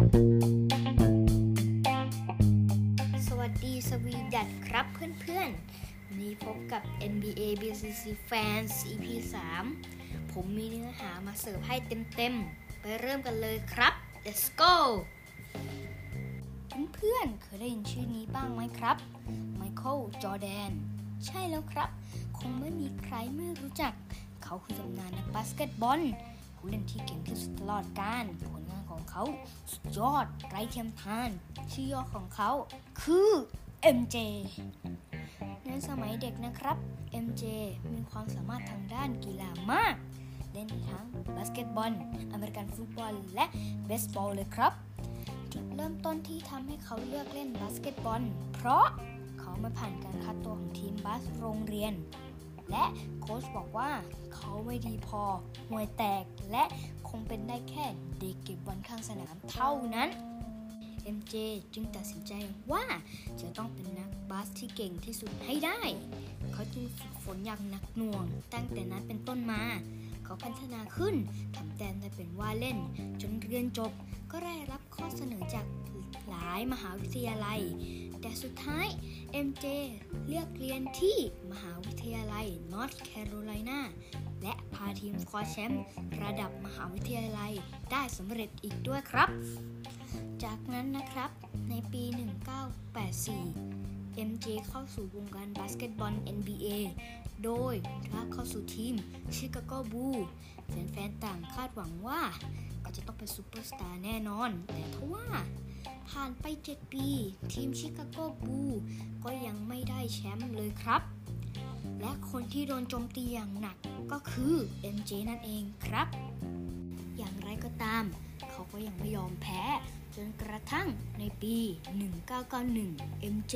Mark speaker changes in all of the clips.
Speaker 1: สวัสดีสวีดัตครับเพื่อนๆ วันนี้พบกับ NBA BCC Fans EP 3 ผมมีเนื้อหามาเสิร์ฟให้เต็มๆ ไปเริ่มกันเลยครับ let's go เพื่อนๆ เคยได้ยินชื่อนี้บ้างไหมครับ ไมเคิล จอแดน ใช่แล้วครับ คงไม่มีใครไม่รู้จัก เขาคือตำนานนักบาสเกตบอลผู้เล่นที่เก่งที่สุดตลอดกาลผลงาน ของเขาสุดยอดไร้เทียมทาน ชื่อย่อของเขาคือ MJ ในสมัยเด็กนะครับ MJ มีความสามารถทางด้านกีฬามาก เล่นทั้งบาสเกตบอล อเมริกันฟุตบอล และเบสบอลเลยครับ จุดเริ่มต้นที่ทำให้เขาเลือกเล่นบาสเกตบอล เพราะเขาไม่ผ่านการคัดตัวของทีมบาสโรงเรียน และโค้ชบอกว่าเขาไม่ดีพอห่วยแตกและคงเป็นได้แค่เด็กเก็บบอลข้างสนามเท่านั้น MJ จึงตัดสินใจว่าจะต้องเป็นนักบาสที่เก่งที่สุดให้ได้ เขาจึงฝึกฝนอย่างหนักหน่วง ตั้งแต่นั้นเป็นต้นมา เขาพัฒนาขึ้นทำแต้มได้เป็นว่าเล่น จนเรียนจบก็ได้รับข้อเสนอจาก หลายมหาวิทยาลัย แต่สุดท้าย MJ เลือกเรียนที่มหาวิทยาลัย North Carolina และพาทีมคว้าแชมป์ระดับมหาวิทยาลัยได้สำเร็จอีกด้วยครับ จากนั้นนะครับในปี 1984 MJ เข้าสู่วงการบาสเกตบอล NBA โดย draft เข้าสู่ทีม Chicago Bulls แฟนๆต่างคาดหวังว่าเขาจะต้องเป็นซูเปอร์สตาร์แน่นอน แต่ทว่า ผ่านไป 7 ปี ทีมชิคาโกบูก็ยังไม่ได้แชมป์เลยครับ และคนที่โดนโจมตีอย่างหนักก็คือ MJ นั่นเองครับ อย่างไรก็ตาม เขาก็ยังไม่ยอมแพ้ จนกระทั่งในปี 1991 MJ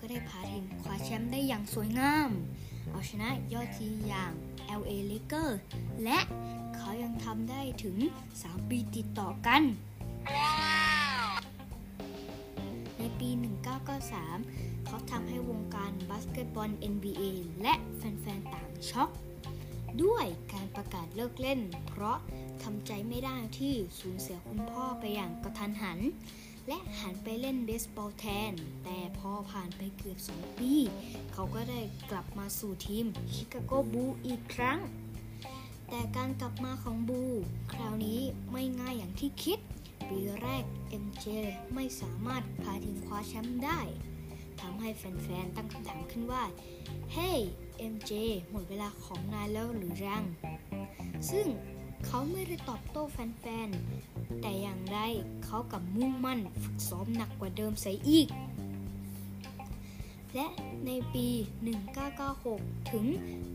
Speaker 1: ก็ได้พาทีมคว้าแชมป์ได้อย่างสวยงาม เอาชนะยอดทีมอย่าง LA Lakers และเขายังทำได้ถึง 3 ปีติดต่อกัน ปี 1993 เขาทำให้วงการบาสเกตบอล NBA และแฟนๆ ต่างช็อกด้วยการประกาศเลิกเล่น เพราะทำใจไม่ได้ที่สูญเสียคุณพ่อไปอย่างกระทันหัน และหันไปเล่นเบสบอลแทน แต่พอผ่านไปเกือบ2ปี เขาก็ได้กลับมาสู่ทีมชิคาโกบูอีกครั้ง แต่การกลับมาของบู คราวนี้ไม่ง่ายอย่างที่คิด ปีแรก MJ ไม่สามารถพาทีมคว้าแชมป์ได้ทำให้แฟนๆ ตั้งคำถามขึ้นว่า เฮ้ hey, MJ หมดเวลาของนายแล้วหรือยัง ซึ่งเขาไม่ได้ตอบโต้แฟนๆ แต่อย่างไรเขากับมุ่งมั่นฝึกซ้อมหนักกว่าเดิมเสียอีก และในปี 1996 ถึง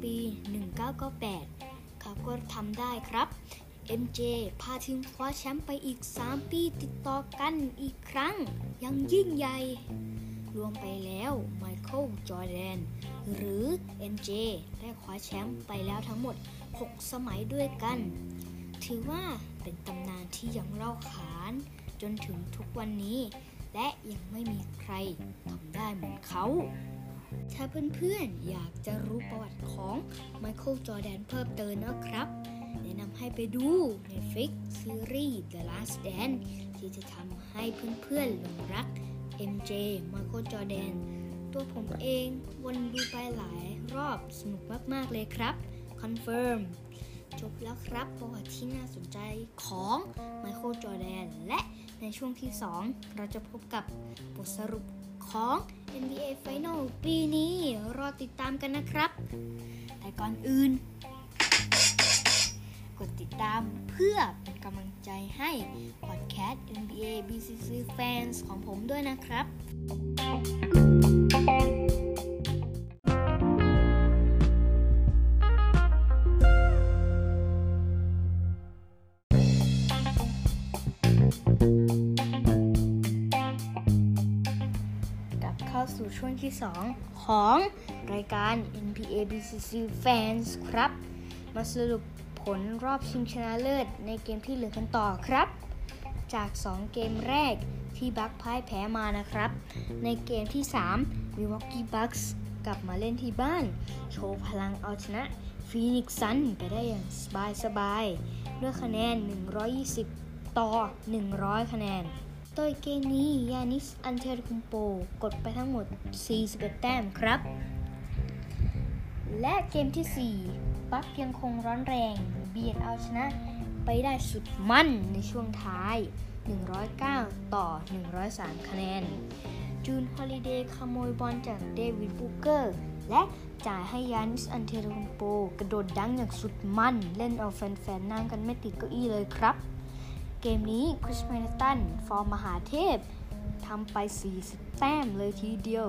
Speaker 1: ปี 1998 เขาก็ทำได้ครับ MJ พาทีมคว้าแชมป์ไปอีก 3 ปีติดต่อกันอีกครั้ง ยังยิ่งใหญ่ รวมไปแล้วไมเคิลจอร์แดนหรือ MJ ได้คว้าแชมป์ไปแล้วทั้งหมด 6 สมัยด้วยกัน ถือว่าเป็นตำนานที่ยังเล่าขาน จนถึงทุกวันนี้ และยังไม่มีใครทำได้เหมือนเขาถ้าเพื่อนๆ อยากจะรู้ประวัติของไมเคิลจอร์แดนเพิ่มเติมนะครับ แนะนำให้ไปดู Netflix ซีรีส์ The Last Dance ที่จะทำให้เพื่อนๆหลงรัก MJ ไมเคิลจอร์แดน ตัวผมเองวนดูไปหลายรอบสนุกมากๆเลยครับ confirmจบแล้วครับประวัติที่น่าสนใจของไมเคิลจอร์แดน และในช่วงที่ 2 เราจะพบกับบทสรุปของ NBA Final ปีนี้ รอติดตามกันนะครับ แต่ก่อนอื่น ตามเพื่อเป็นกำลังใจให้พอดแคสต์ NBA BCC Fans ของผมด้วยนะครับ กลับเข้าสู่ช่วงที่ 2 ของรายการ NBA BCC Fans ครับ มาสรุป ผลรอบชิงชนะเลิศในเกมที่เหลือกันต่อครับ จาก 2 เกมแรกที่บัคพ่ายแพ้มานะครับ ในเกมที่3 Milwaukee Bucks กลับมาเล่นที่บ้าน โชว์พลังเอาชนะ Phoenix Sun ไปได้อย่างสบายๆด้วยคะแนน 120 ต่อ 100 คะแนน โดยเกมนี้ Giannis Antetokounmpo กดไปทั้งหมด 41 แต้มครับ และเกมที่ 4 Bucks ยังคงร้อนแรง เบียดเอาชนะไปได้สุดมันในช่วงท้าย 109 ต่อ 103 คะแนน Jrue Holiday ขโมยบอลจาก Devin Booker และจ่ายให้ Giannis Antetokounmpo กระโดด dunk อย่างสุดมัน เล่นเอาแฟนๆนั่งกันไม่ติดเก้าอี้เลยครับ เกมนี้ Khris Middleton ฟอร์มมหาเทพทำไป 40 แต้มเลยทีเดียว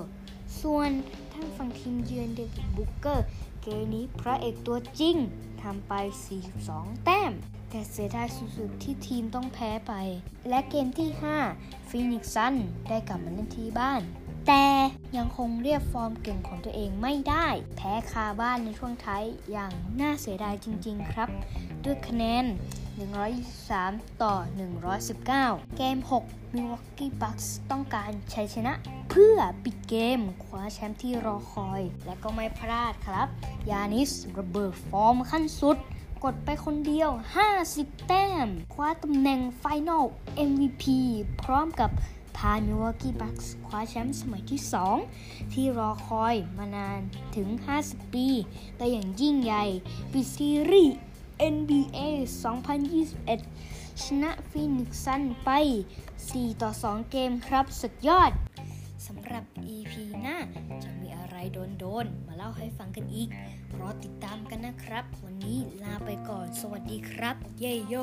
Speaker 1: ส่วนทางฝั่งทีมเยือน Devin Booker เกมนี้พระเอกตัวจริงทำไป 42 แต้ม แต่เสียดายสุดๆ ที่ทีมต้องแพ้ไป และเกมที่5 Phoenix Suns ได้กลับมาเล่นที่บ้าน แต่ยังคงเรียกฟอร์มเก่งของตัวเองไม่ได้ แพ้คาบ้านในช่วงท้ายอย่างน่าเสียดายจริง ๆ ครับ ด้วยคะแนน 123 ต่อ 119 เกม 6 Milwaukee Bucks ต้องการชัยชนะ เพื่อปิดเกมคว้าแชมป์ที่รอคอย และก็ไม่พลาดครับ ยานิสระเบิดฟอร์มขั้นสุด กดไปคนเดียว 50 แต้ม คว้าตำแหน่ง Final MVP พร้อมกับพา Milwaukee Bucks คว้าแชมป์สมัยที่ 2 ที่รอคอยมานานถึง 50 ปี แต่อย่างยิ่งใหญ่ปิดซีรีส์ NBA 2021 ชนะฟีนิกซ์ซันไป 4 ต่อ 2 เกมครับ สุดยอด สำหรับ EP หน้าจะมีอะไรโดนๆ มาเล่าให้ฟังกันอีกรอติดตามกันนะครับ วันนี้ลาไปก่อน สวัสดีครับ เย่โย